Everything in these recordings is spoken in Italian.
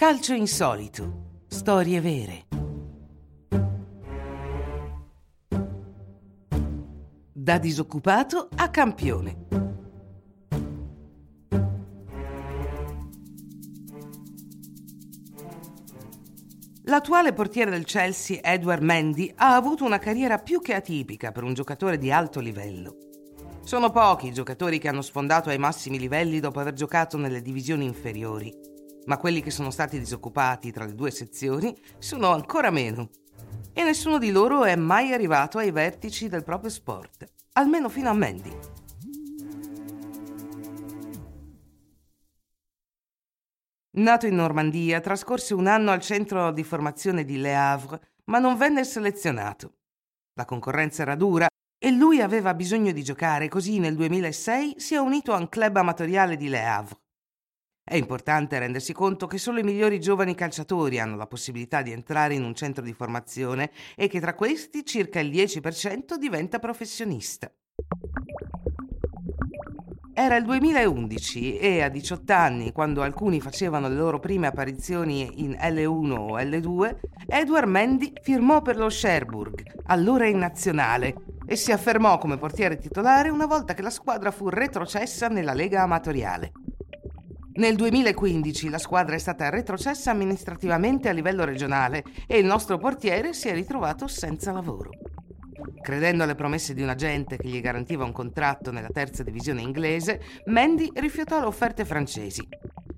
Calcio insolito. Storie vere. Da disoccupato a campione. L'attuale portiere del Chelsea, Edward Mendy, ha avuto una carriera più che atipica per un giocatore di alto livello. Sono pochi i giocatori che hanno sfondato ai massimi livelli dopo aver giocato nelle divisioni inferiori ma quelli che sono stati disoccupati tra le due sezioni sono ancora meno. E nessuno di loro è mai arrivato ai vertici del proprio sport, almeno fino a Mandy. Nato in Normandia, trascorse un anno al centro di formazione di Le Havre, ma non venne selezionato. La concorrenza era dura e lui aveva bisogno di giocare, così nel 2006 si è unito a un club amatoriale di Le Havre. È importante rendersi conto che solo i migliori giovani calciatori hanno la possibilità di entrare in un centro di formazione e che tra questi circa il 10% diventa professionista. Era il 2011 e a 18 anni, quando alcuni facevano le loro prime apparizioni in L1 o L2, Edward Mendy firmò per lo Cherbourg, allora in nazionale, e si affermò come portiere titolare una volta che la squadra fu retrocessa nella Lega Amatoriale. Nel 2015 la squadra è stata retrocessa amministrativamente a livello regionale e il nostro portiere si è ritrovato senza lavoro. Credendo alle promesse di un agente che gli garantiva un contratto nella terza divisione inglese, Mandy rifiutò le offerte francesi.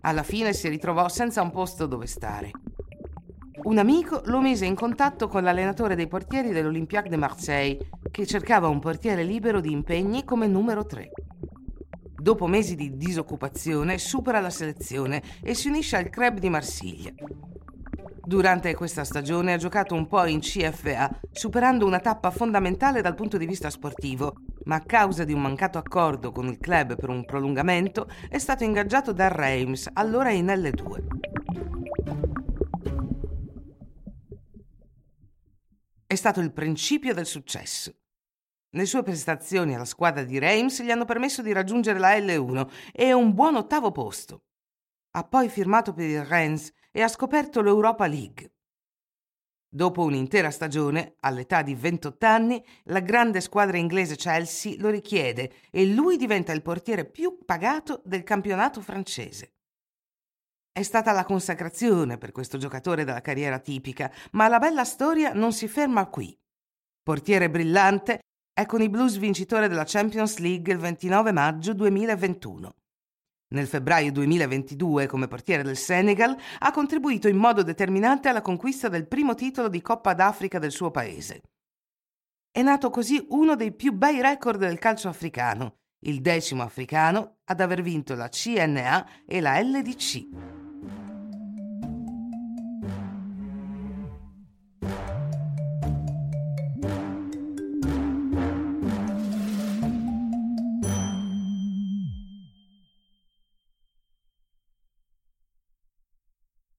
Alla fine si ritrovò senza un posto dove stare. Un amico lo mise in contatto con l'allenatore dei portieri dell'Olympique de Marseille, che cercava un portiere libero di impegni come numero 3. Dopo mesi di disoccupazione supera la selezione e si unisce al Club di Marsiglia. Durante questa stagione ha giocato un po' in CFA, superando una tappa fondamentale dal punto di vista sportivo, ma a causa di un mancato accordo con il club per un prolungamento è stato ingaggiato da Reims, allora in L2. È stato il principio del successo. Le sue prestazioni alla squadra di Reims gli hanno permesso di raggiungere la L1 e un buon ottavo posto. Ha poi firmato per il Rennes e ha scoperto l'Europa League. Dopo un'intera stagione, all'età di 28 anni, la grande squadra inglese Chelsea lo richiede e lui diventa il portiere più pagato del campionato francese. È stata la consacrazione per questo giocatore della carriera tipica, ma la bella storia non si ferma qui. Portiere brillante, è con i Blues vincitore della Champions League il 29 maggio 2021. Nel febbraio 2022, come portiere del Senegal, ha contribuito in modo determinante alla conquista del primo titolo di Coppa d'Africa del suo paese. È nato così uno dei più bei record del calcio africano, il decimo africano ad aver vinto la CNA e la LDC.